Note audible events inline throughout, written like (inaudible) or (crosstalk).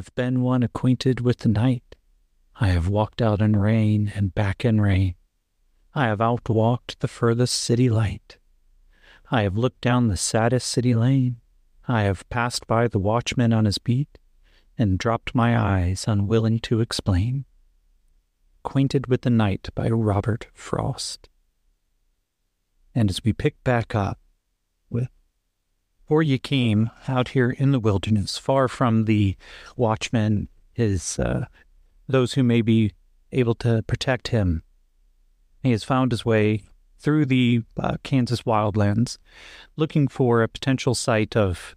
Have been one acquainted with the night. I have walked out in rain and back in rain. I have outwalked the furthest city light. I have looked down the saddest city lane. I have passed by the watchman on his beat and dropped my eyes, unwilling to explain. Acquainted with the Night by Robert Frost. And as we pick back up Poor came out here in the wilderness, far from the watchmen, his uh, those who may be able to protect him, he has found his way through the uh, Kansas wildlands, looking for a potential site of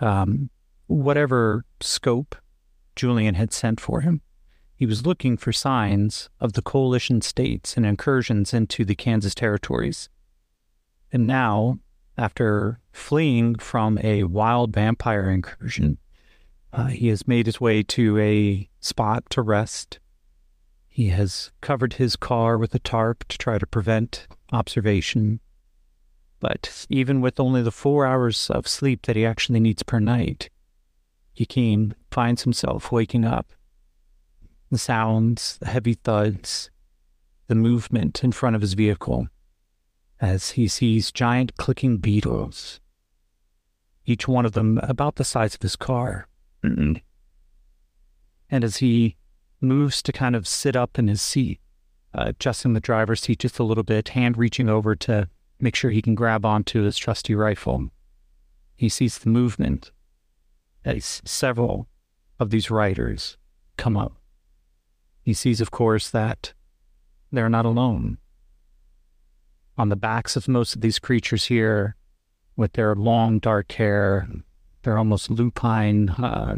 um, whatever scope Julian had sent for him. He was looking for signs of the coalition states and incursions into the Kansas territories. And now, after fleeing from a wild vampire incursion, uh, he has made his way to a spot to rest he has covered his car with a tarp to try to prevent observation. But even with only the four hours of sleep that he actually needs per night, Yakim finds himself waking up. The sounds, the heavy thuds, the movement in front of his vehicle as he sees giant clicking beetles, each one of them about the size of his car. and as he moves to kind of sit up in his seat, uh, adjusting the driver's seat just a little bit, hand reaching over to make sure he can grab onto his trusty rifle. He sees the movement as several of these riders come up. He sees, of course, that they're not alone. On the backs of most of these creatures here, with their long dark hair, they're almost lupine, uh,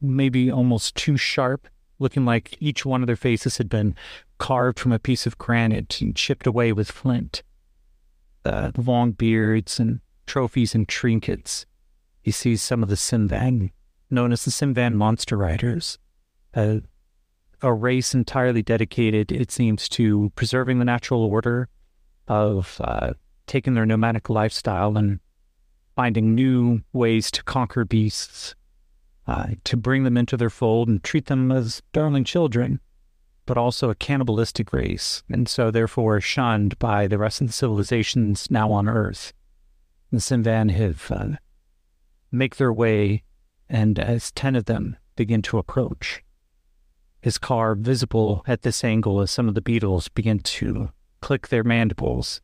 maybe almost too sharp looking like each one of their faces had been carved from a piece of granite and chipped away with flint. The long beards and trophies and trinkets. He sees some of the Simvan, known as the Simvan Monster Riders, a, a race entirely dedicated, it seems, to preserving the natural order of uh, taking their nomadic lifestyle and finding new ways to conquer beasts uh, to bring them into their fold and treat them as darling children, but also a cannibalistic race, and so therefore shunned by the rest of the civilizations now on Earth. The Simvan have uh, make their way, and as ten of them begin to approach, his car visible at this angle as some of the beetles begin to click their mandibles,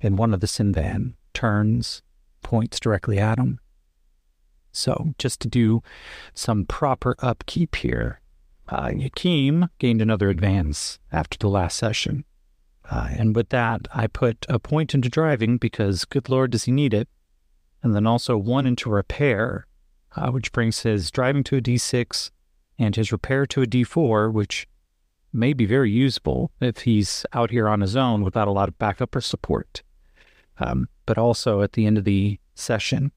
and one of the Simvan turns, points directly at him, so, just to do some proper upkeep here, uh, gained another advance after the last session. Uh, and with that, I put a point into driving because, good Lord, does he need it? And then also one into repair, uh, which brings his driving to a D6 and his repair to a D4, which may be very usable if he's out here on his own without a lot of backup or support. Um, but also at the end of the session,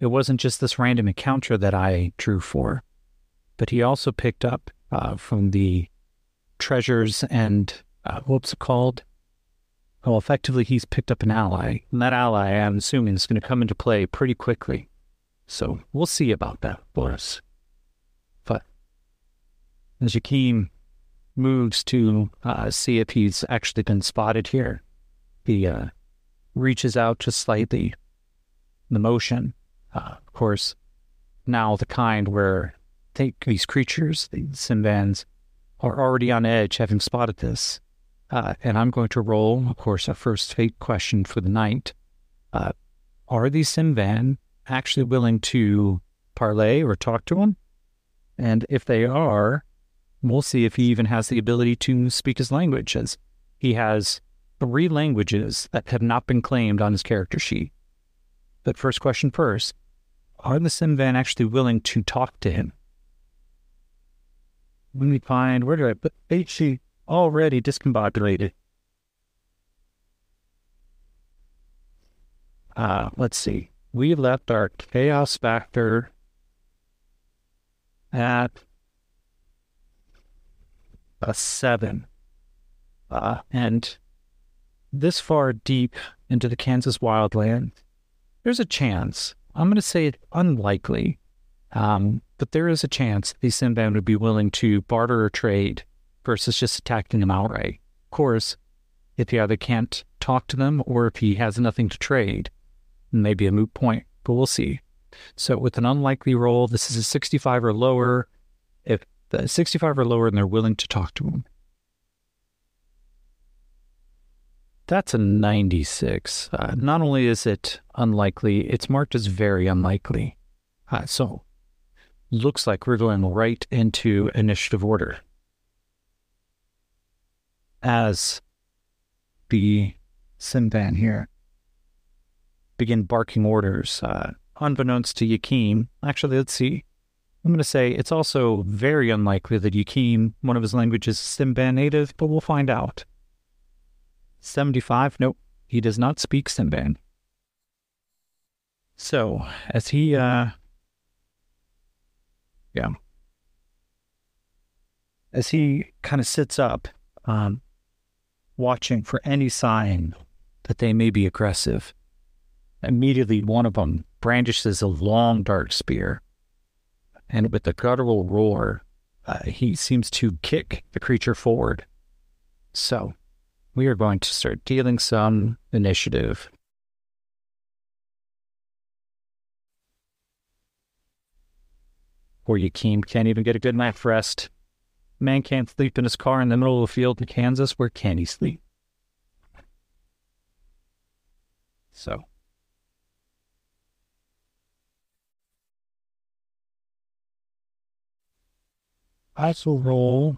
it wasn't just this random encounter that I drew for, but he also picked up uh, from the treasures and uh, what's it called? Well, effectively, he's picked up an ally, and that ally, I'm assuming, is going to come into play pretty quickly. So we'll see about that, Boris. But as Yakim moves to uh, see if he's actually been spotted here, he uh, reaches out just slightly. The motion uh, of course, now the kind where think these creatures, the Simvans, are already on edge, having spotted this. Uh, and I'm going to roll, of course, a first fate question for the night. Uh, are these Simvan actually willing to parlay or talk to him? And if they are, we'll see if he even has the ability to speak his language, as he has three languages that have not been claimed on his character sheet. But first question first are the Simvan actually willing to talk to him? Let me find, where did I put HC already discombobulated? Uh, let's see. We left our chaos factor at a seven. Uh, and this far deep into the Kansas wildland, there's a chance I'm going to say it unlikely um, but there is a chance the Simvan would be willing to barter or trade versus just attacking them outright. Of course, if he either can't talk to them or if he has nothing to trade, maybe a moot point, but we'll see. So with an unlikely roll, this is a 65 or lower. If 65 or lower and they're willing to talk to him. That's a 96. Uh, not only is it unlikely, it's marked as very unlikely. Uh, so looks like we're going right into initiative order. As the Simvan here begin barking orders, uh, unbeknownst to Yakim. Actually, let's see. I'm going to say it's also very unlikely that Yakim, one of his languages, is Simvan native, but we'll find out. 75, nope, he does not speak Simvan. So, as he, uh, yeah, as he kind of sits up, um, watching for any sign that they may be aggressive, immediately one of them brandishes a long dark spear, and with a guttural roar, uh, he seems to kick the creature forward. So, we are going to start dealing some initiative. Poor Yakim can't even get a good night's rest. Man can't sleep in his car in the middle of a field in Kansas. Where can he sleep? So, I will roll.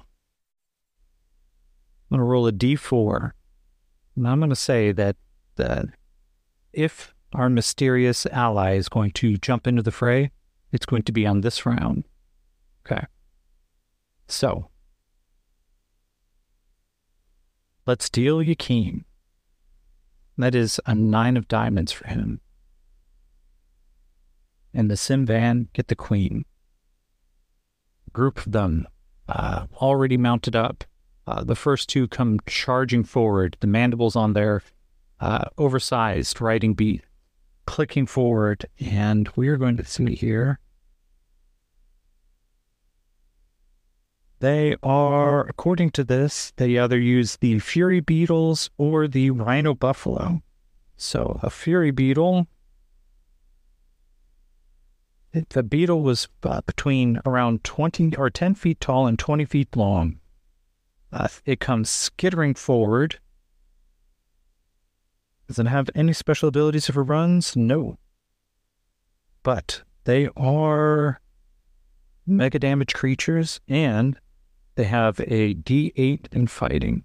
I'm going to roll a d4. And I'm going to say that, that if our mysterious ally is going to jump into the fray, it's going to be on this round. Okay. So, let's deal Yakim. That is a nine of diamonds for him. And the Simvan get the queen group of them uh, already mounted up. Uh, the first two come charging forward, the mandibles on their uh, oversized riding beat, clicking forward. And we are going to see here. They are, according to this, they either use the Fury Beetles or the Rhino Buffalo. So a Fury Beetle the beetle was uh, between around 20 or 10 feet tall and 20 feet long. Uh, it comes skittering forward. Does it have any special abilities if it runs? No. But they are mega damage creatures and they have a D8 in fighting.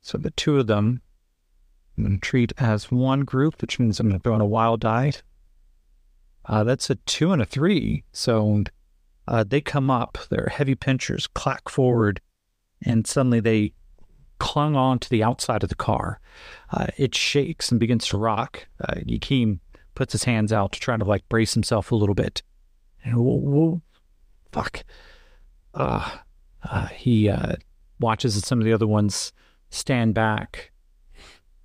So the two of them I'm going to treat as one group, which means I'm going to throw in a wild die uh, that's a two and a three. So uh, they come up, they're heavy pinchers, clack forward, and suddenly they clung on to the outside of the car. Uh, it shakes and begins to rock. Uh, Yakim puts his hands out to try to like brace himself a little bit. And whoa, whoa, fuck. Uh, uh, he uh, watches as some of the other ones stand back,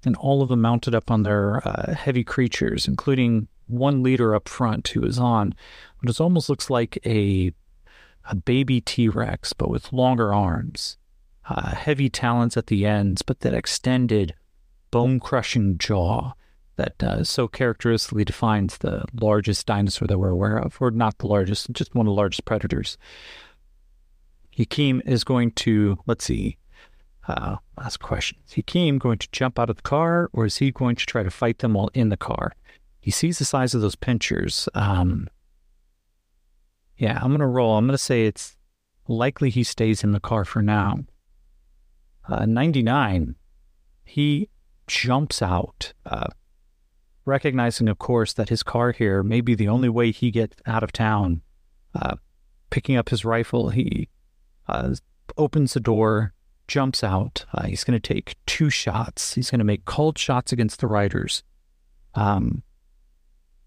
and all of them mounted up on their uh, heavy creatures, including one leader up front who is on what it almost looks like a a baby T Rex, but with longer arms, uh, heavy talons at the ends, but that extended, bone crushing jaw that uh, so characteristically defines the largest dinosaur that we're aware of, or not the largest, just one of the largest predators. Yakim is going to, let's see, uh, last question. Is Yakim going to jump out of the car, or is he going to try to fight them while in the car? He sees the size of those pinchers. Um, yeah, I'm going to roll. I'm going to say it's likely he stays in the car for now. Uh, 99, he jumps out, uh, recognizing, of course, that his car here may be the only way he gets out of town. Uh, picking up his rifle, he uh, opens the door, jumps out. Uh, he's going to take two shots. He's going to make cold shots against the riders. Um,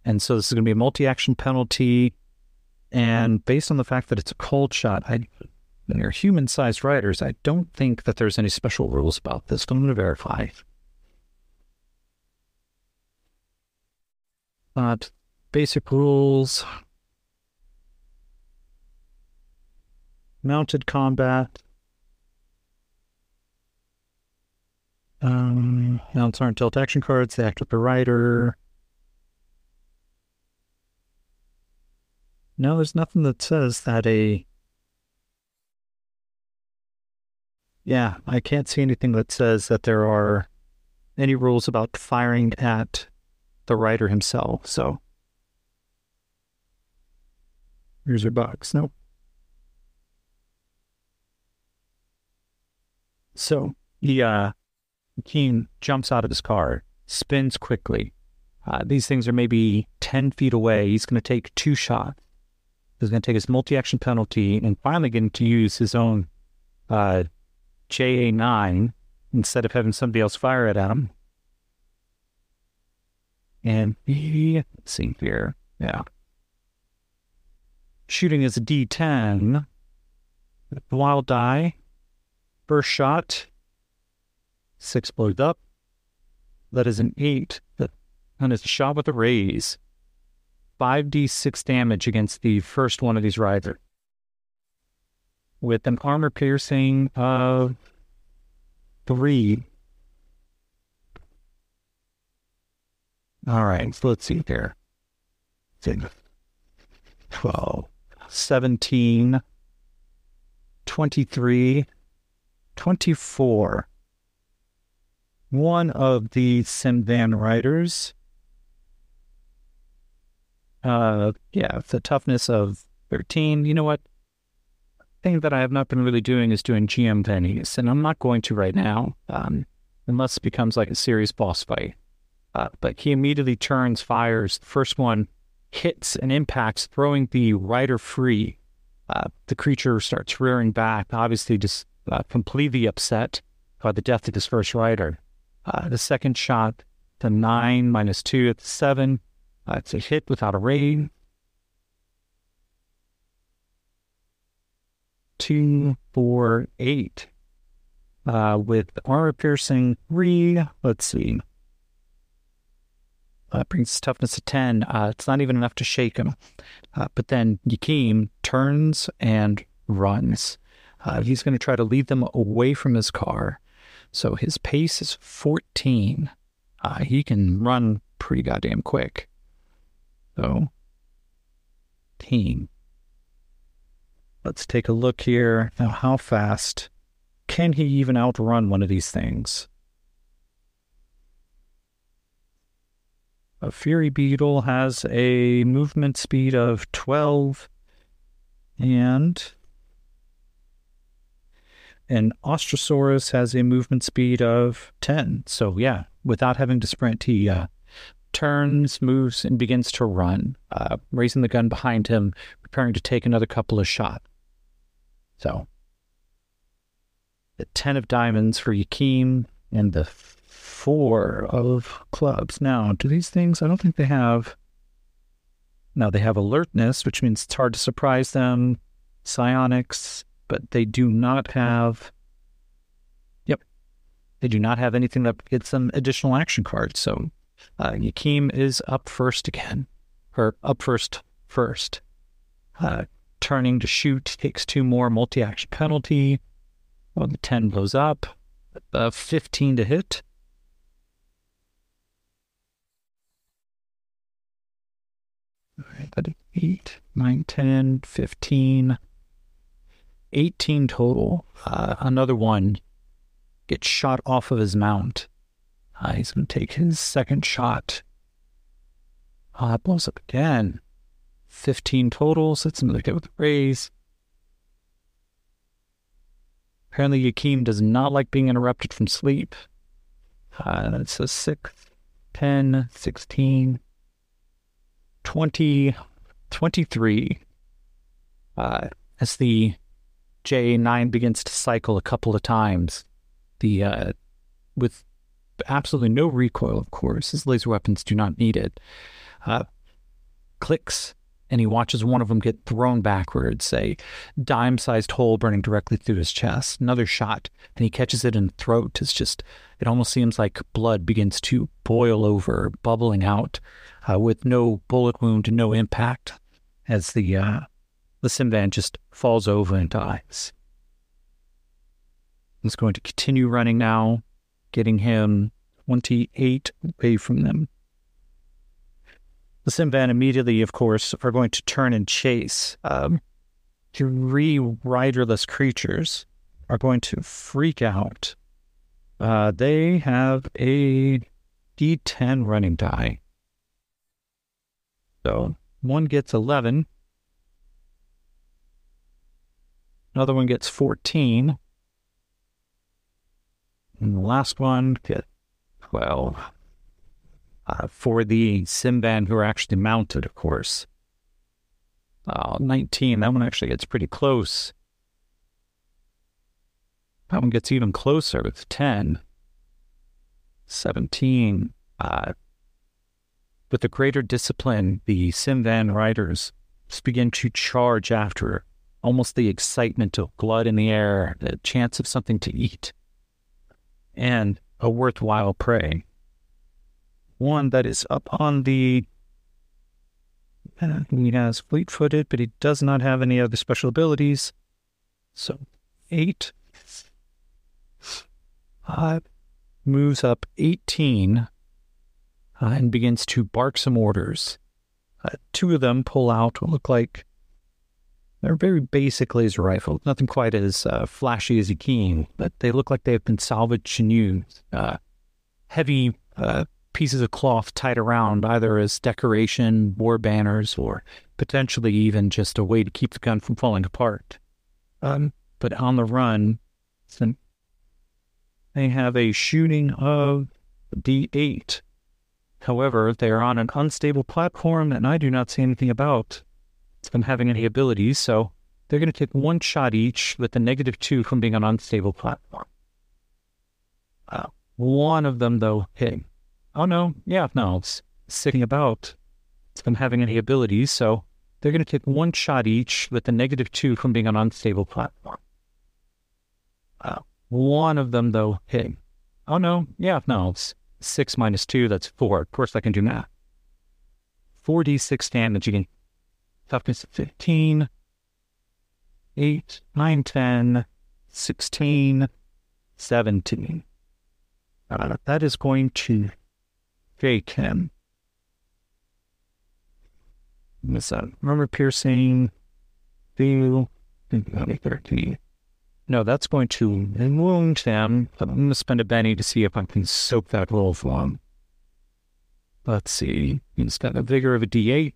and so this is going to be a multi-action penalty. And based on the fact that it's a cold shot, I they're human-sized riders. I don't think that there's any special rules about this. I'm going to verify. But basic rules. mounted combat. Um, mounts aren't dealt action cards. They act with the rider. No, there's nothing that says that a. Yeah, I can't see anything that says that there are any rules about firing at the writer himself. So here's your box. Nope. So he uh Keen jumps out of his car, spins quickly. Uh, these things are maybe 10 feet away. He's going to take two shots. He's going to take his multi action penalty and finally getting to use his own uh, JA9 instead of having somebody else fire it at him. And he, see here. Yeah. Shooting is a D10. Wild die. First shot. Six blows up. That is an eight. And it's a shot with a raise. 5d6 damage against the first one of these riders. With an armor piercing of three. All right, so let's see here. 12, 17, 23, 24. One of the Simvan riders uh, yeah, the toughness of 13. You know what? thing that I have not been really doing is doing GM bennies, and I'm not going to right now, um, unless it becomes like a serious boss fight. Uh, but he immediately turns, fires. The first one hits and impacts, throwing the rider free. Uh, the creature starts rearing back, obviously just uh, completely upset by the death of his first rider. Uh, the second shot, the nine minus two at the seven, uh, it's a hit without a rating. Two, four, eight. Uh, with armor piercing three. Let's see. That brings toughness to 10. Uh, it's not even enough to shake him. Uh, but then Yakim turns and runs. Uh, he's going to try to lead them away from his car. So his pace is 14. Uh, he can run pretty goddamn quick. So, team. Let's take a look here. Now, how fast can he even outrun one of these things? A Fury Beetle has a movement speed of 12 and an Ostrosaurus has a movement speed of 10. So, yeah, without having to sprint, he uh, turns, moves, and begins to run, uh, raising the gun behind him, preparing to take another couple of shots. So, the 10 of diamonds for Yakim and the 4 of clubs. Now, do these things, I don't think they have. Now, they have alertness, which means it's hard to surprise them, psionics, but they do not have. Yep. They do not have anything that gets them additional action cards. So uh, Yakim is up first again, or up first first. Uh, turning to shoot takes two more multi action penalty. Well, the 10 blows up. Uh, 15 to hit. All right, that is 8, 9, 10, 15, 18 total. Uh, another one gets shot off of his mount. Uh, he's going to take his second shot. Oh, that blows up again. 15 total, it's another hit with a raise. Apparently, Yakim does not like being interrupted from sleep. Uh, that's a 6, 10, 16, 20, 23. Uh, as the J9 begins to cycle a couple of times, the uh, with absolutely no recoil, of course. His laser weapons do not need it. Uh, clicks, and he watches one of them get thrown backwards, a dime sized hole burning directly through his chest. Another shot, and he catches it in the throat. It's just, it almost seems like blood begins to boil over, bubbling out, uh, with no bullet wound no impact as the uh, the Simvan just falls over and dies. It's going to continue running now, getting him 28 away from them. The Simvan immediately, of course, are going to turn and chase. Um, three riderless creatures are going to freak out. Uh, they have a d10 running die. So one gets 11. Another one gets 14. And the last one gets 12. Uh, for the Simvan who are actually mounted, of course. Uh, 19, that one actually gets pretty close. That one gets even closer with 10. 17. Uh, with the greater discipline, the Simvan riders begin to charge after almost the excitement of blood in the air, the chance of something to eat, and a worthwhile prey. One that is up on the. He has fleet footed, but he does not have any other special abilities. So, eight. Uh, moves up 18 uh, and begins to bark some orders. Uh, two of them pull out what look like they're very basic laser rifles, nothing quite as uh, flashy as a Keen, but they look like they've been salvaged and used. Uh, heavy uh, pieces of cloth tied around either as decoration, war banners, or potentially even just a way to keep the gun from falling apart. Um, but on the run, they have a shooting of D8 However, they are on an unstable platform, and I do not see anything about them having any abilities, so they're going to take one shot each with a negative two from being an unstable platform. Uh, one of them, though, hit. Oh, no. Yeah, no, it's sitting about. Them having any abilities, so they're going to take one shot each with a negative two from being an unstable platform. Uh, one of them, though, hit. Oh, no. Yeah, no, it's Six minus two, that's four. Of course, I can do math. 4d6 damage again. Toughness 15, 8, 9, 10, 16, 17. Uh, that is going to fake him. Miss that. Remember piercing, feel, 13. No, that's going to wound them. I'm going to spend a Benny to see if I can soak that for him. Let's see. Spend a vigor of a D8.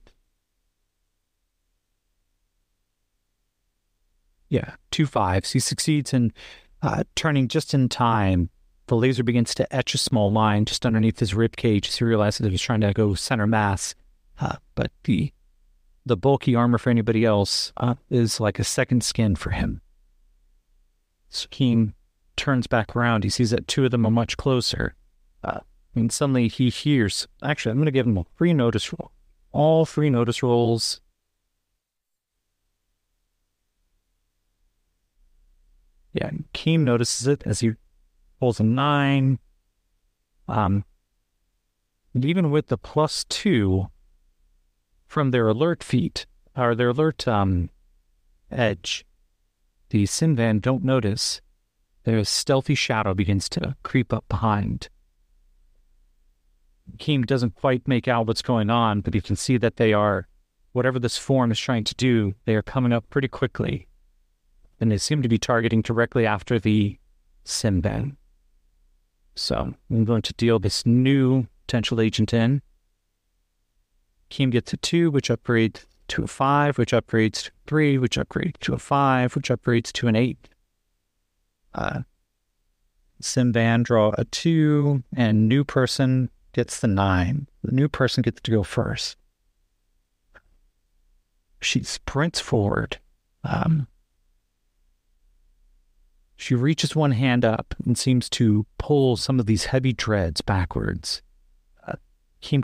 Yeah, two fives. He succeeds in uh, turning just in time. The laser begins to etch a small line just underneath his rib cage as he realizes he's trying to go center mass. Uh, but the the bulky armor for anybody else uh, is like a second skin for him. Keen turns back around. He sees that two of them are much closer. Uh, and suddenly he hears, actually, I'm going to give him a free notice roll. All free notice rolls. Yeah, Keen notices it as he pulls a nine. Um, even with the plus two from their alert feat, or their alert um, edge, the Simvan don't notice, their stealthy shadow begins to creep up behind. Keem doesn't quite make out what's going on, but you can see that they are, whatever this form is trying to do, they are coming up pretty quickly. And they seem to be targeting directly after the Simvan. So I'm going to deal this new potential agent in. Keem gets a two, which upgrades to a 5, which upgrades to 3, which upgrades to a 5, which upgrades to an 8. Uh, Simvan draw a 2, and new person gets the 9. The new person gets to go first. She sprints forward. Um, she reaches one hand up and seems to pull some of these heavy dreads backwards. Uh,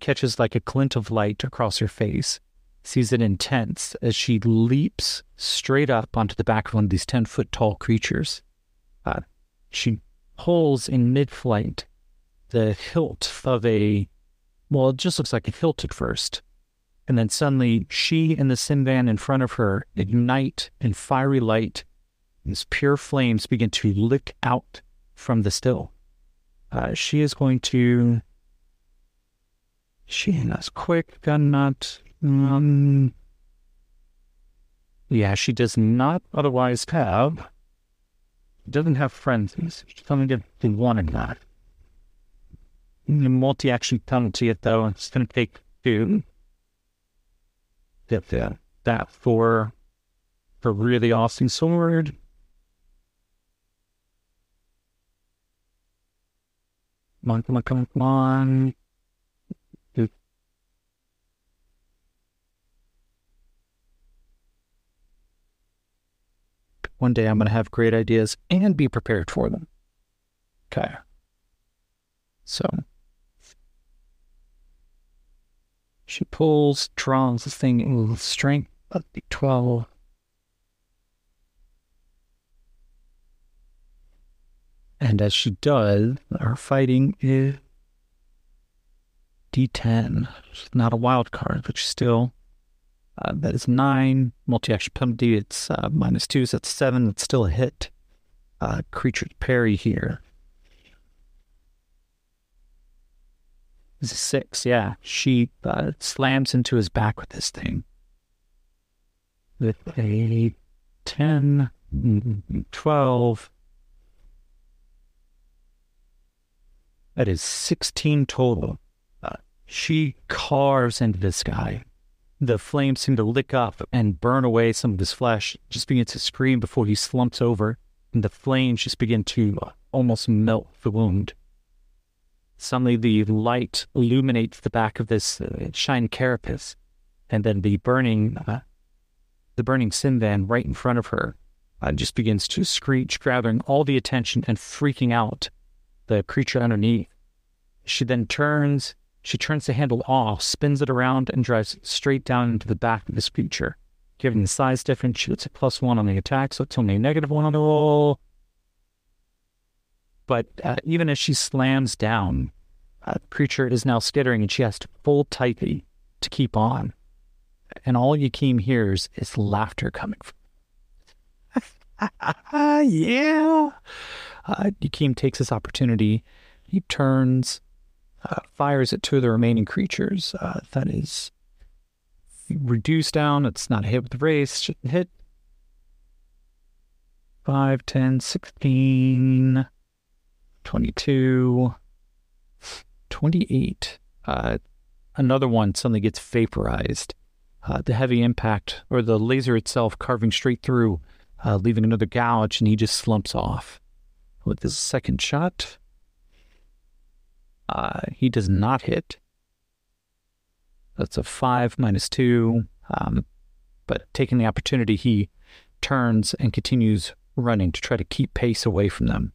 catches like a glint of light across her face sees it intense as she leaps straight up onto the back of one of these 10 foot tall creatures. Uh, she pulls in mid flight the hilt of a, well, it just looks like a hilt at first, And then suddenly she and the Simvan in front of her ignite in fiery light. These pure flames begin to lick out from the still. Uh, she is going to. She has quick gun nut. Um, yeah, she does not otherwise have. Doesn't have friends. She's going to get one in that. Multi action penalty it though. It's going to take two. Get that. That for for really awesome sword. Come on, come on, come on, come on. One day I'm going to have great ideas and be prepared for them. Okay. So she pulls, draws the thing, strength of the 12. And as she does, our fighting is D10. It's not a wild card, but she's still. Uh, that is nine. Multi action penalty, it's uh, minus two, so that's seven. It's still a hit. Uh, creature's parry here. This is six, yeah. She uh, slams into his back with this thing. With a 10, 12, That is 16 total. Uh, she carves into this guy. The flames seem to lick up and burn away some of his flesh, just begins to scream before he slumps over, and the flames just begin to uh, almost melt the wound. Suddenly, the light illuminates the back of this uh, shiny carapace, and then the burning, uh, the burning Simvan right in front of her uh, just begins to screech, gathering all the attention and freaking out the creature underneath. She then turns, she turns the handle off, spins it around, and drives straight down into the back of this creature. Given the size difference, she gets a plus one on the attack, so it's only a negative one on the roll. But uh, even as she slams down, uh, the creature is now skittering and she has to pull tightly to keep on. And all Yakim hears is laughter coming from. (laughs) yeah. Uh, Yakim takes this opportunity. He turns, uh, fires at two of the remaining creatures. Uh, that is reduced down. It's not hit with the race. Hit 5, 10, 16, 22, 28. Uh, another one suddenly gets vaporized. Uh, the heavy impact, or the laser itself carving straight through, uh, leaving another gouge, and he just slumps off with his second shot. Uh, he does not hit. That's a five minus two. Um, but taking the opportunity, he turns and continues running to try to keep pace away from them.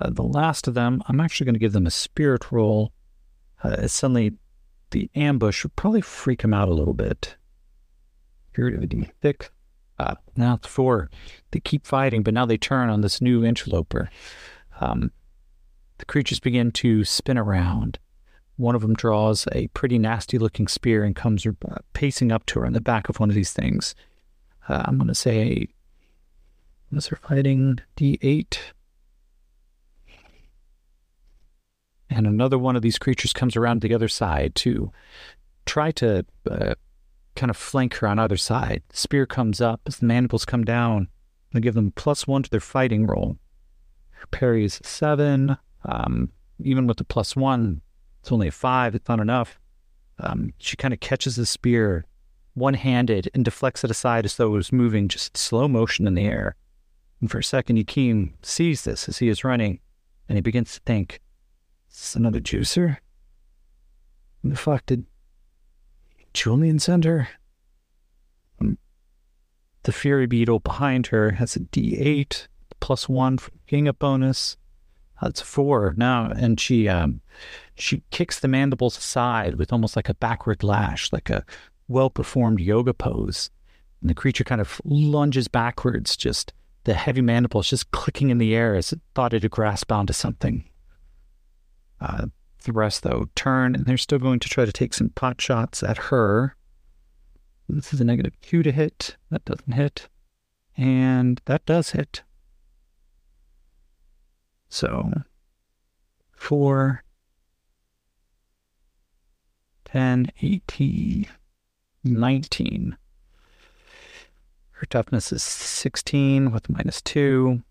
Uh, the last of them, I'm actually going to give them a spirit roll. Uh, suddenly, the ambush would probably freak him out a little bit. Spirit of a thick uh, now it's four. They keep fighting, but now they turn on this new interloper. Um, the creatures begin to spin around. One of them draws a pretty nasty looking spear and comes uh, pacing up to her on the back of one of these things. Uh, I'm going to say, unless they're fighting D8. And another one of these creatures comes around the other side to try to uh, kind of flank her on either side. Spear comes up as the mandibles come down. They give them plus one to their fighting roll. Her parry is seven. Um, even with the plus one, it's only a five. It's not enough. Um, she kind of catches the spear one handed and deflects it aside as though it was moving just slow motion in the air. And for a second, Yakim sees this as he is running and he begins to think, Is this another juicer? And the fuck did Julian Center. Um, the Fury Beetle behind her has a D8 plus one for a bonus. That's four now, and she um, she kicks the mandibles aside with almost like a backward lash, like a well performed yoga pose. And the creature kind of lunges backwards, just the heavy mandibles just clicking in the air as it thought it had grasped onto something. Uh, the rest, though, turn and they're still going to try to take some pot shots at her. This is a negative two to hit. That doesn't hit. And that does hit. So four, 10, 18, 19. Her toughness is 16 with minus two.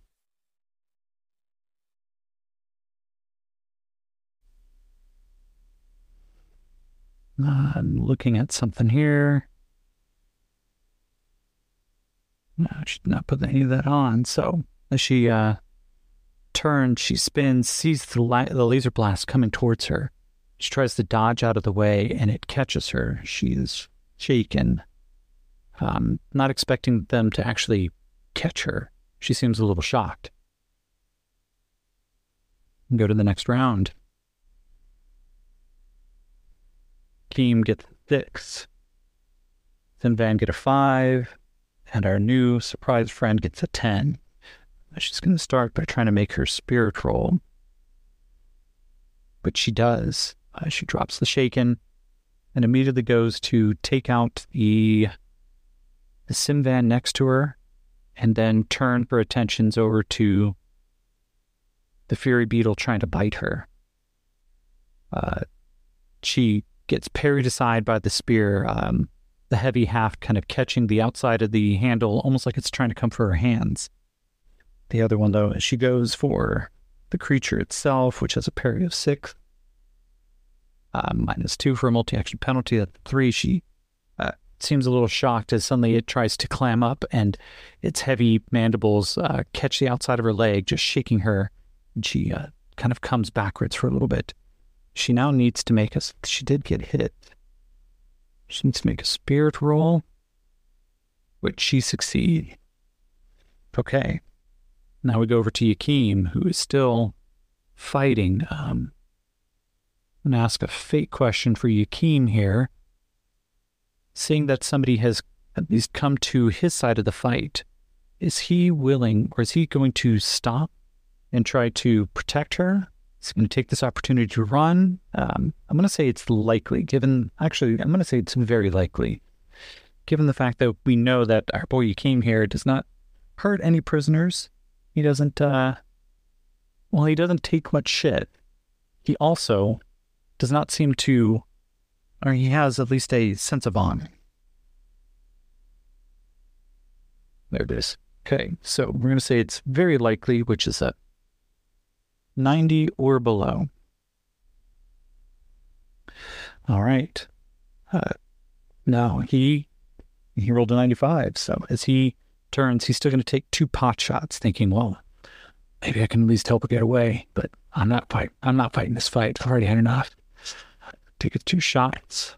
I'm looking at something here. No, she's not putting any of that on. So as she uh, turns, she spins, sees the, la- the laser blast coming towards her. She tries to dodge out of the way, and it catches her. She is shaken, um, not expecting them to actually catch her. She seems a little shocked. Go to the next round. Keem gets six. then Van get a five. And our new surprise friend gets a 10. She's going to start by trying to make her spirit roll. But she does. Uh, she drops the shaken and immediately goes to take out the, the Simvan next to her and then turn her attentions over to the Fury Beetle trying to bite her. Uh, she gets parried aside by the spear, um, the heavy haft kind of catching the outside of the handle, almost like it's trying to come for her hands. The other one, though, she goes for the creature itself, which has a parry of six, uh, minus two for a multi action penalty. At three, she uh, seems a little shocked as suddenly it tries to clam up and its heavy mandibles uh, catch the outside of her leg, just shaking her. And she uh, kind of comes backwards for a little bit. She now needs to make a. She did get hit. She needs to make a spirit roll, which she succeeds. Okay. Now we go over to Yakim, who is still fighting. Um, I'm going to ask a fate question for Yakim here. Seeing that somebody has at least come to his side of the fight, is he willing or is he going to stop and try to protect her? He's going to take this opportunity to run. Um, I'm going to say it's likely, given, actually, I'm going to say it's very likely, given the fact that we know that our boy came here does not hurt any prisoners. He doesn't, uh, well, he doesn't take much shit. He also does not seem to, or he has at least a sense of honor. There it is. Okay, so we're going to say it's very likely, which is a 90 or below. All right. Uh, now he he rolled a 95. So as he turns, he's still going to take two pot shots, thinking, "Well, maybe I can at least help get away." But I'm not fight. I'm not fighting this fight. I've already had enough. Take two shots.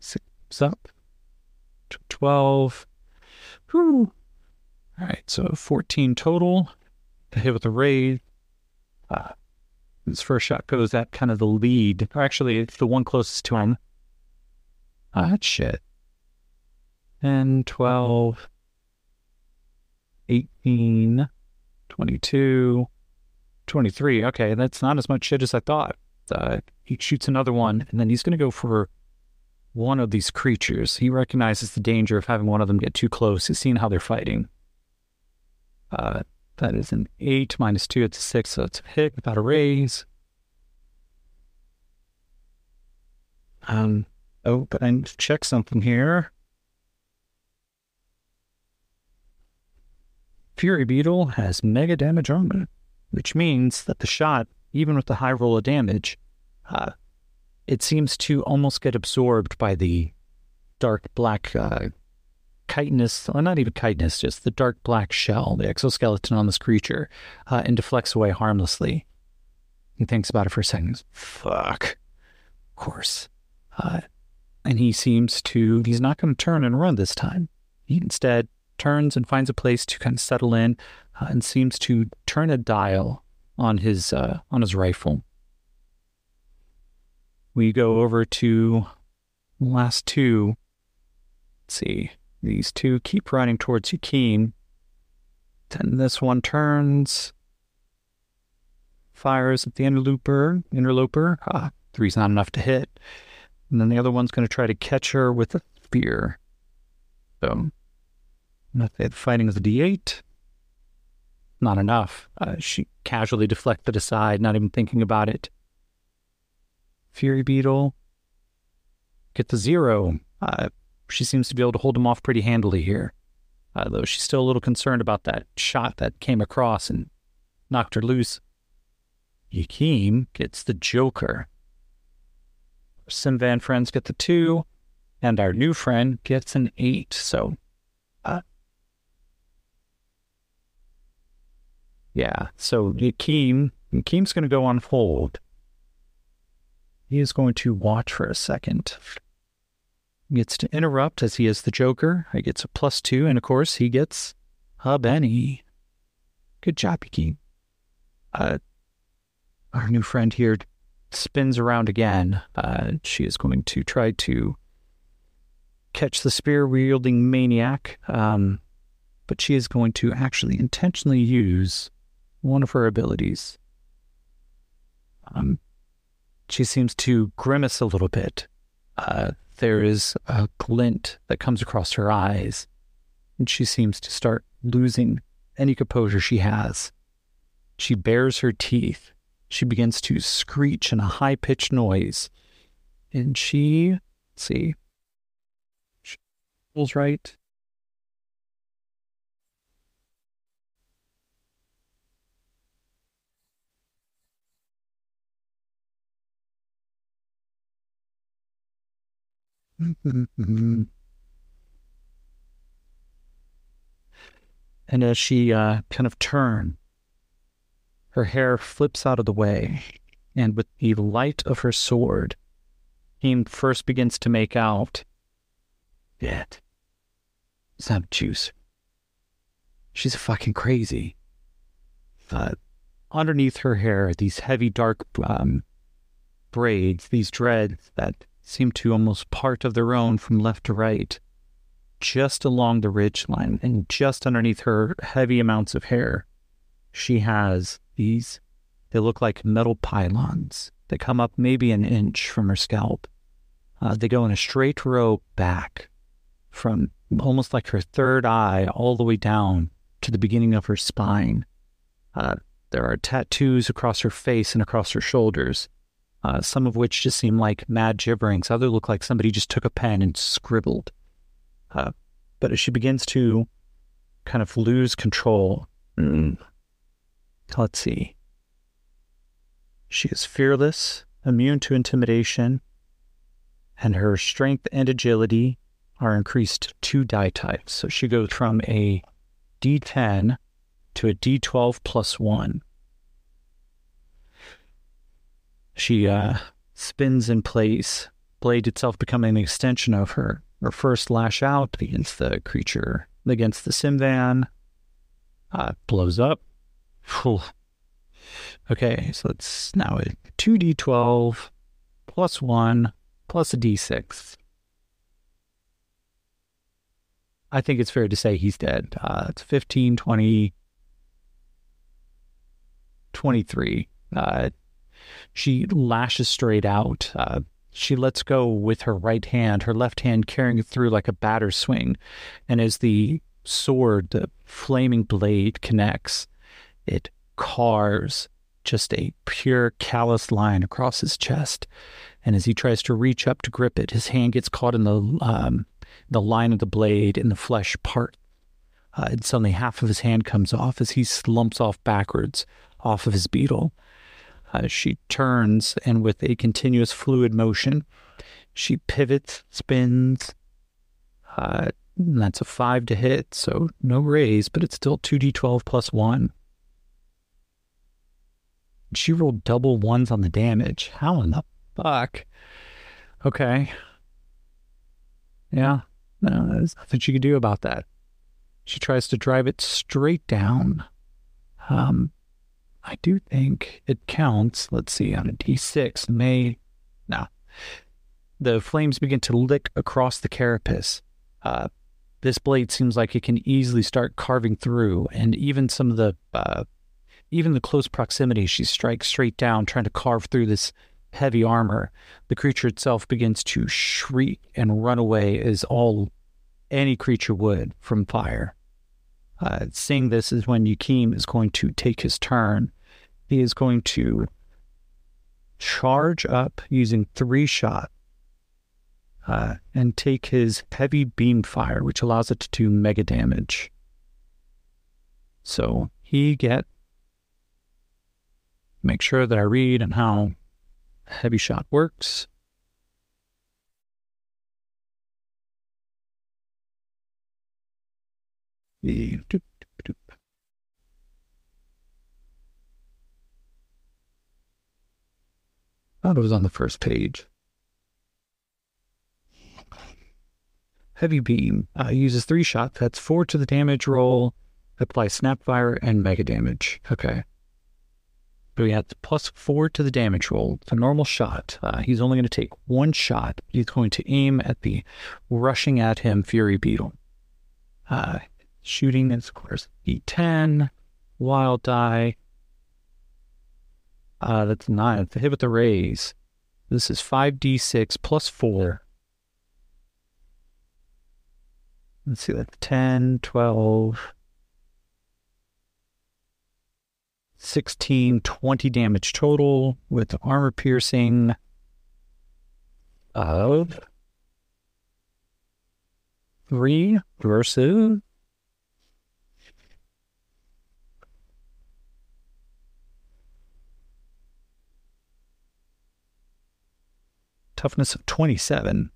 Six up. Twelve. Whew. All right, so 14 total. To hit with a raid. Uh, his first shot goes at kind of the lead, or actually, it's the one closest to him. Ah, shit. 10, 12, 18, 22, 23. Okay, that's not as much shit as I thought. Uh, he shoots another one, and then he's going to go for one of these creatures. He recognizes the danger of having one of them get too close. He's seen how they're fighting. Uh, that is an 8 minus 2, it's a 6, so it's a hit without a raise. Um, oh, but I need to check something here. Fury Beetle has mega damage armor, which means that the shot, even with the high roll of damage, uh, it seems to almost get absorbed by the dark black uh, chitinous, well, not even chitinous, just the dark black shell, the exoskeleton on this creature, uh, and deflects away harmlessly. He thinks about it for a second. Fuck. Of course. Uh, and he seems to, he's not going to turn and run this time. He instead turns and finds a place to kind of settle in uh, and seems to turn a dial on his, uh, on his rifle. We go over to last two. Let's see. These two keep running towards Yakim. Then this one turns, fires at the interloper. Interloper. Ah, three's not enough to hit. And then the other one's going to try to catch her with a spear. So, fighting is a d8. Not enough. Uh, she casually deflected aside, not even thinking about it. Fury Beetle gets the zero. Uh, she seems to be able to hold him off pretty handily here, uh, though she's still a little concerned about that shot that came across and knocked her loose. Yakim gets the Joker. Our Simvan friends get the two, and our new friend gets an eight. So, uh, yeah. So Yakim, Yakim's going to go on hold. He is going to watch for a second He gets to interrupt as he is the Joker. He gets a plus two, and of course, he gets a Benny. Good job, Yakim. Uh, our new friend here spins around again. Uh, she is going to try to catch the spear wielding maniac, um, but she is going to actually intentionally use one of her abilities. Um, she seems to grimace a little bit. Uh, there is a glint that comes across her eyes, and she seems to start losing any composure she has. She bares her teeth. She begins to screech in a high pitched noise. And she, see, she pulls right. And as she uh, kind of turn, her hair flips out of the way, and with the light of her sword, he first begins to make out. It's not juice. She's fucking crazy. Uh, underneath her hair, these heavy, dark um, braids, these dreads that seem to almost part of their own from left to right, just along the ridge line and just underneath her heavy amounts of hair. She has these, they look like metal pylons that come up maybe an inch from her scalp. Uh, they go in a straight row back from almost like her third eye all the way down to the beginning of her spine. Uh, there are tattoos across her face and across her shoulders uh, some of which just seem like mad gibberings. Others look like somebody just took a pen and scribbled. Uh, but as she begins to kind of lose control, mm, let's see. She is fearless, immune to intimidation, and her strength and agility are increased two die types. So she goes from a D10 to a D12 plus one. She uh, spins in place, blade itself becoming an extension of her. Her first lash out against the creature, against the Simvan, uh, blows up. okay, so it's now a 2d12 plus 1 plus a d6. I think it's fair to say he's dead. Uh, it's 15, 20, 23. Uh, she lashes straight out. Uh, she lets go with her right hand, her left hand carrying it through like a batter swing. And as the sword, the flaming blade connects, it carves just a pure callous line across his chest. And as he tries to reach up to grip it, his hand gets caught in the um, the line of the blade, and the flesh part. Uh, and suddenly, half of his hand comes off as he slumps off backwards off of his beetle. Uh, she turns, and with a continuous fluid motion, she pivots, spins. Uh, that's a five to hit, so no raise, but it's still 2d12 plus one. She rolled double ones on the damage. How in the fuck? Okay. Yeah, no, there's nothing she can do about that. She tries to drive it straight down. Um, I do think it counts. Let's see, on a D6, may. No. The flames begin to lick across the carapace. Uh, this blade seems like it can easily start carving through, and even some of the, uh, even the close proximity, she strikes straight down, trying to carve through this heavy armor, the creature itself begins to shriek and run away as all any creature would from fire. Uh, seeing this is when Yakim is going to take his turn. He is going to charge up using three shot uh, and take his heavy beam fire, which allows it to do mega damage. So he get make sure that I read and how heavy shot works. The Thought it was on the first page. Heavy Beam uh, uses three shots. That's four to the damage roll, apply Snapfire, and Mega Damage. Okay. But we have plus four to the damage roll. It's a normal shot. Uh, he's only going to take one shot. He's going to aim at the rushing at him Fury Beetle. Uh, shooting is, of course, D10, Wild Die. Uh, that's nine. The hit with the raise. This is 5d6 plus 4. Let's see, that's 10, 12, 16, 20 damage total with armor piercing of 3 versus toughness of 27.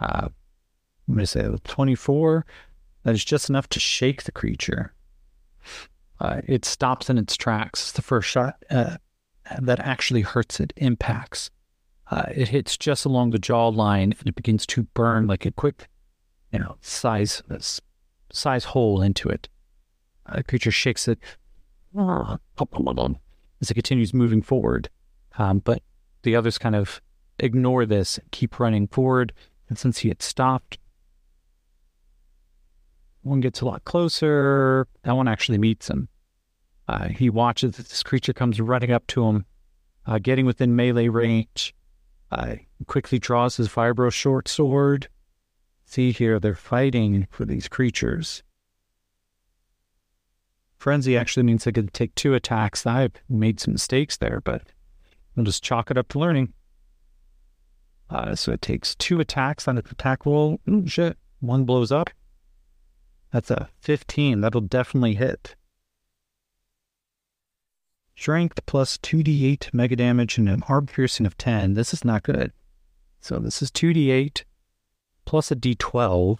Uh, I'm going to say 24. That is just enough to shake the creature. Uh, it stops in its tracks. It's the first shot uh, that actually hurts it impacts. Uh, it hits just along the jawline and it begins to burn like a quick, you know, size size hole into it. Uh, the creature shakes it as it continues moving forward. Um, but the others kind of ignore this, keep running forward. And since he had stopped, one gets a lot closer. That one actually meets him. Uh, he watches this creature comes running up to him, uh, getting within melee range. Uh, quickly draws his vibro short sword. See here, they're fighting for these creatures. Frenzy actually means I could take two attacks. I've made some mistakes there, but I'll just chalk it up to learning. Uh, so it takes two attacks on its attack roll. Ooh, shit. One blows up. That's a 15. That'll definitely hit. Strength plus 2d8 mega damage and an arm piercing of 10. This is not good. So this is 2d8 plus a d12.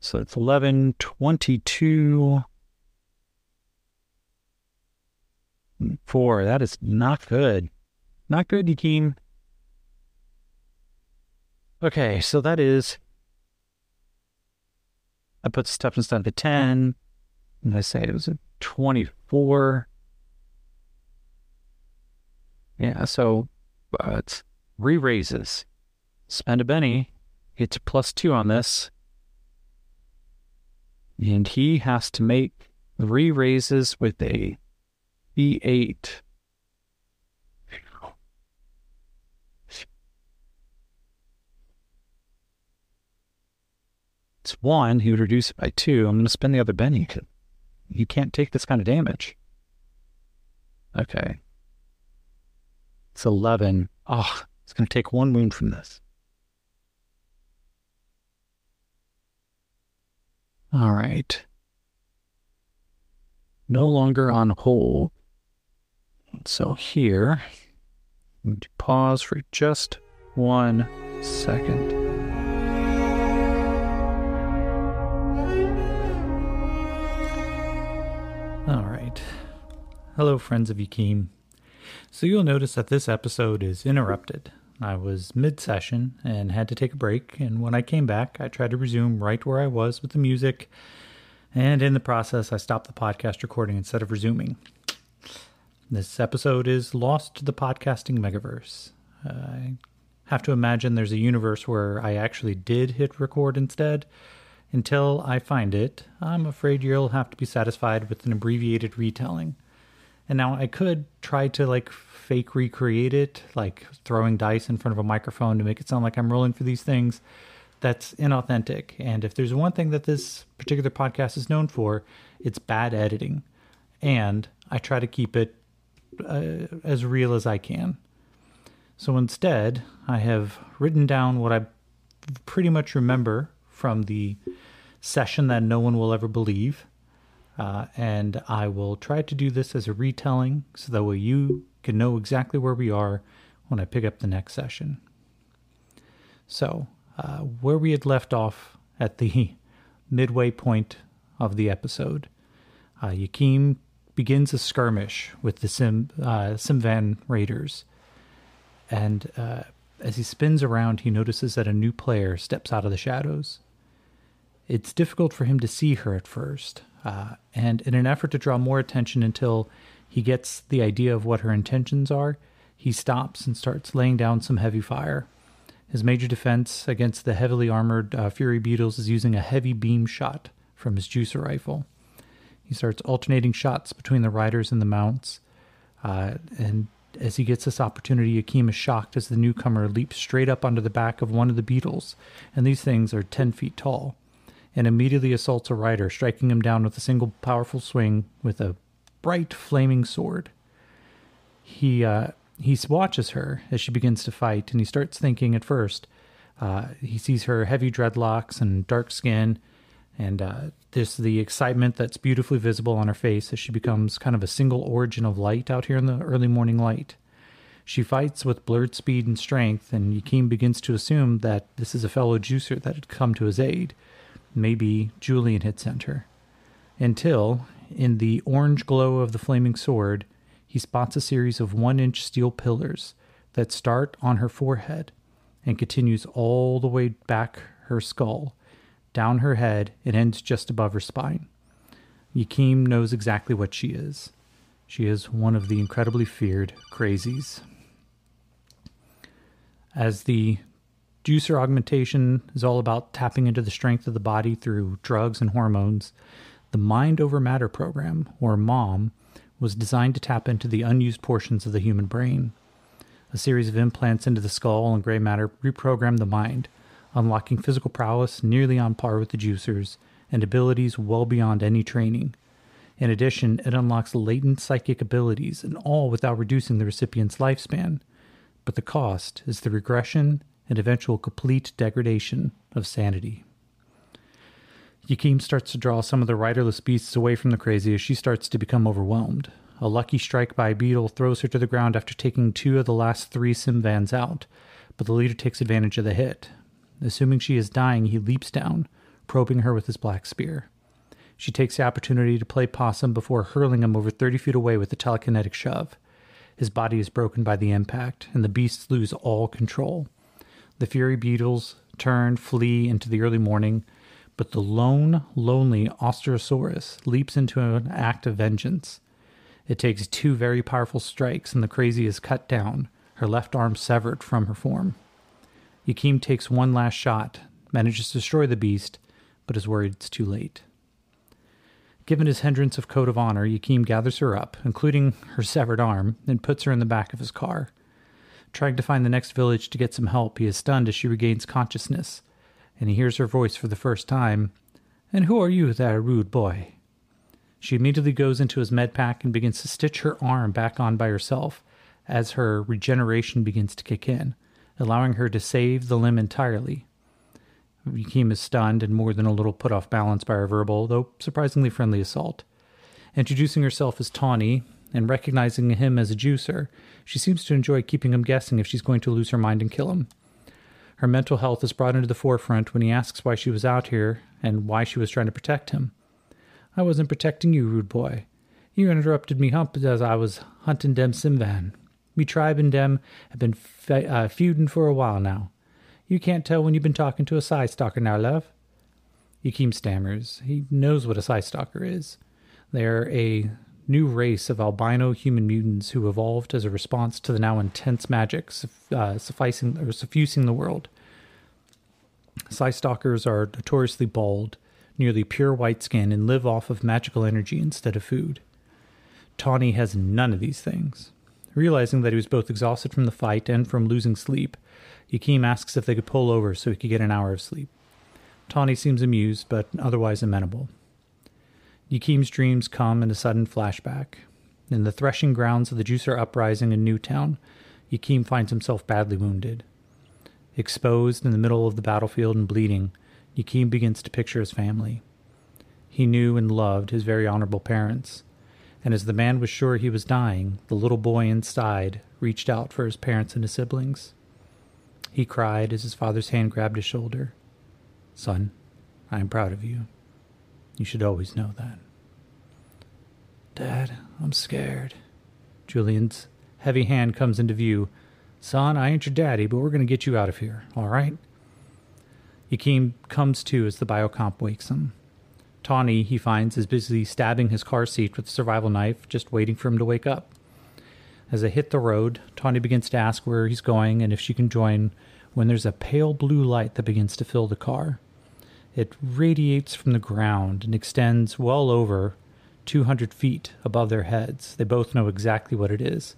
So it's 11, 22, Four. That is not good. Not good, Yakim. Okay, so that is. I put toughness down to 10. And I say it was a 24. Yeah, so it's re raises. Spend a Benny gets a plus two on this. And he has to make re raises with a B8. It's one, he would reduce it by two. I'm going to spend the other Benny. You can't take this kind of damage. Okay. It's 11. Oh, it's going to take one wound from this. All right. No longer on hold. So here, pause for just one second. All right. Hello, friends of Yakim. So you'll notice that this episode is interrupted. I was mid session and had to take a break, and when I came back, I tried to resume right where I was with the music, and in the process, I stopped the podcast recording instead of resuming. This episode is lost to the podcasting megaverse. Uh, I have to imagine there's a universe where I actually did hit record instead, Until I find it, I'm afraid you'll have to be satisfied with an abbreviated retelling. And now I could try to like fake recreate it, like throwing dice in front of a microphone to make it sound like I'm rolling for these things. That's inauthentic. And if there's one thing that this particular podcast is known for, it's bad editing. And I try to keep it uh, as real as I can. So instead, I have written down what I pretty much remember from the session that no one will ever believe. Uh, and I will try to do this as a retelling so that way you can know exactly where we are when I pick up the next session. So, uh, where we had left off at the (laughs) midway point of the episode, uh, Yakim begins a skirmish with the Sim, uh, Simvan Raiders. And uh, as he spins around, he notices that a new player steps out of the shadows. It's difficult for him to see her at first, uh, and in an effort to draw more attention until he gets the idea of what her intentions are, he stops and starts laying down some heavy fire. His major defense against the heavily armored uh, Fury Beetles is using a heavy beam shot from his juicer rifle. He starts alternating shots between the riders and the mounts, uh, and as he gets this opportunity, Yakim is shocked as the newcomer leaps straight up onto the back of one of the beetles, and these things are 10 feet tall, and immediately assaults a rider, striking him down with a single powerful swing with a bright flaming sword. He, uh, he watches her as she begins to fight, and he starts thinking at first. Uh, he sees her heavy dreadlocks and dark skin, and uh, there's the excitement that's beautifully visible on her face as she becomes kind of a single origin of light out here in the early morning light. She fights with blurred speed and strength, and Yakim begins to assume that this is a fellow juicer that had come to his aid. Maybe Julian had sent her. Until, in the orange glow of the flaming sword, he spots a series of one inch steel pillars that start on her forehead and continues all the way back her skull down her head, and ends just above her spine. Yakim knows exactly what she is. She is one of the incredibly feared crazies. As the juicer augmentation is all about tapping into the strength of the body through drugs and hormones, the Mind Over Matter program, or MOM, was designed to tap into the unused portions of the human brain. A series of implants into the skull and gray matter reprogram the mind, unlocking physical prowess nearly on par with the juicers and abilities well beyond any training. In addition, it unlocks latent psychic abilities, and all without reducing the recipient's lifespan. But the cost is the regression and eventual complete degradation of sanity. Yakim starts to draw some of the riderless beasts away from the crazy as she starts to become overwhelmed. A lucky strike by a beetle throws her to the ground after taking two of the last three Simvans out, but the leader takes advantage of the hit, Assuming she is dying, he leaps down, probing her with his black spear. She takes the opportunity to play possum before hurling him over 30 feet away with a telekinetic shove. His body is broken by the impact, and the beasts lose all control. The fury beetles turn, flee into the early morning, but the lone, lonely Ostrosaurus leaps into an act of vengeance. It takes two very powerful strikes, and the crazy is cut down, her left arm severed from her form. Yakim takes one last shot, manages to destroy the beast, but is worried it's too late. Given his hindrance of code of honor, Yakim gathers her up, including her severed arm, and puts her in the back of his car. Trying to find the next village to get some help, he is stunned as she regains consciousness, and he hears her voice for the first time. And who are you, that rude boy? She immediately goes into his med pack and begins to stitch her arm back on by herself as her regeneration begins to kick in allowing her to save the limb entirely. Yakim is stunned and more than a little put off balance by her verbal, though surprisingly friendly assault. Introducing herself as Tawny and recognizing him as a juicer, she seems to enjoy keeping him guessing if she's going to lose her mind and kill him. Her mental health is brought into the forefront when he asks why she was out here and why she was trying to protect him. I wasn't protecting you, rude boy. You interrupted me hump as I was hunting dem Simvan. Me tribe and dem have been fe- uh, feuding for a while now. You can't tell when you've been talking to a Psi stalker now, love. Yakim stammers. He knows what a Psi stalker is. They're a new race of albino human mutants who evolved as a response to the now intense magic uh, sufficing or suffusing the world. Psi stalkers are notoriously bald, nearly pure white skin, and live off of magical energy instead of food. Tawny has none of these things. Realizing that he was both exhausted from the fight and from losing sleep, Yakim asks if they could pull over so he could get an hour of sleep. Tawny seems amused, but otherwise amenable. Yakim's dreams come in a sudden flashback. In the threshing grounds of the Juicer uprising in Newtown, Yakim finds himself badly wounded. Exposed in the middle of the battlefield and bleeding, Yakim begins to picture his family. He knew and loved his very honorable parents, and as the man was sure he was dying, the little boy inside reached out for his parents and his siblings. He cried as his father's hand grabbed his shoulder. Son, I am proud of you. You should always know that. Dad, I'm scared. Julian's heavy hand comes into view. Son, I ain't your daddy, but we're going to get you out of here, all right? Yakim comes to as the biocomp wakes him. Tawny, he finds, is busy stabbing his car seat with a survival knife, just waiting for him to wake up. As they hit the road, Tawny begins to ask where he's going and if she can join when there's a pale blue light that begins to fill the car. It radiates from the ground and extends well over 200 feet above their heads. They both know exactly what it is.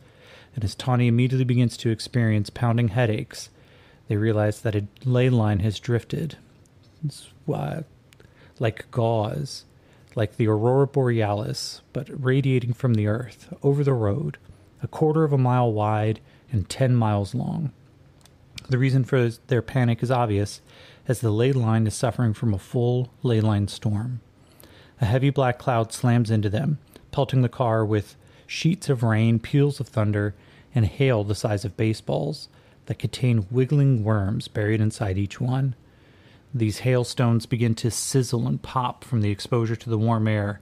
And as Tawny immediately begins to experience pounding headaches, they realize that a ley line has drifted. It's uh, like gauze, like the aurora borealis, but radiating from the earth over the road, a quarter of a mile wide and 10 miles long. The reason for their panic is obvious as the ley line is suffering from a full ley line storm. A heavy black cloud slams into them, pelting the car with sheets of rain, peals of thunder, and hail the size of baseballs that contain wiggling worms buried inside each one. These hailstones begin to sizzle and pop from the exposure to the warm air,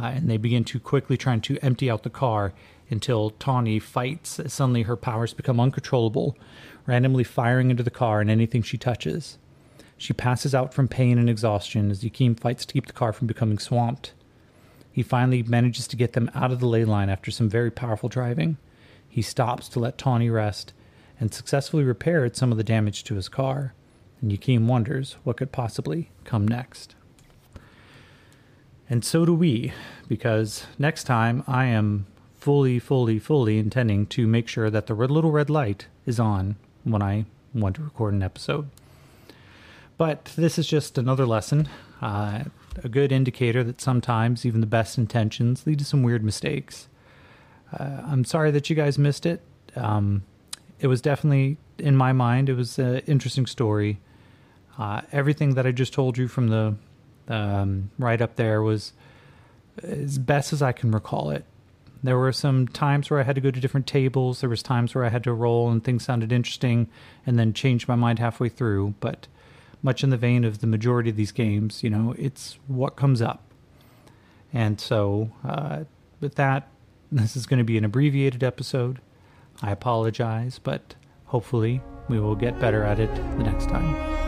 uh, and they begin to quickly trying to empty out the car until Tawny fights suddenly her powers become uncontrollable, randomly firing into the car and anything she touches. She passes out from pain and exhaustion as Yakim fights to keep the car from becoming swamped. He finally manages to get them out of the ley line after some very powerful driving. He stops to let Tawny rest and successfully repaired some of the damage to his car. And Yakim wonders what could possibly come next. And so do we, because next time I am fully, fully, fully intending to make sure that the little red light is on when I want to record an episode. But this is just another lesson, uh, a good indicator that sometimes even the best intentions lead to some weird mistakes. Uh, I'm sorry that you guys missed it. Um, it was definitely, in my mind, it was an interesting story. Uh, everything that I just told you from the um, right up there was as best as I can recall it. There were some times where I had to go to different tables. There was times where I had to roll and things sounded interesting, and then change my mind halfway through. But much in the vein of the majority of these games, you know, it's what comes up. And so, uh, with that, this is going to be an abbreviated episode. I apologize, but hopefully we will get better at it the next time.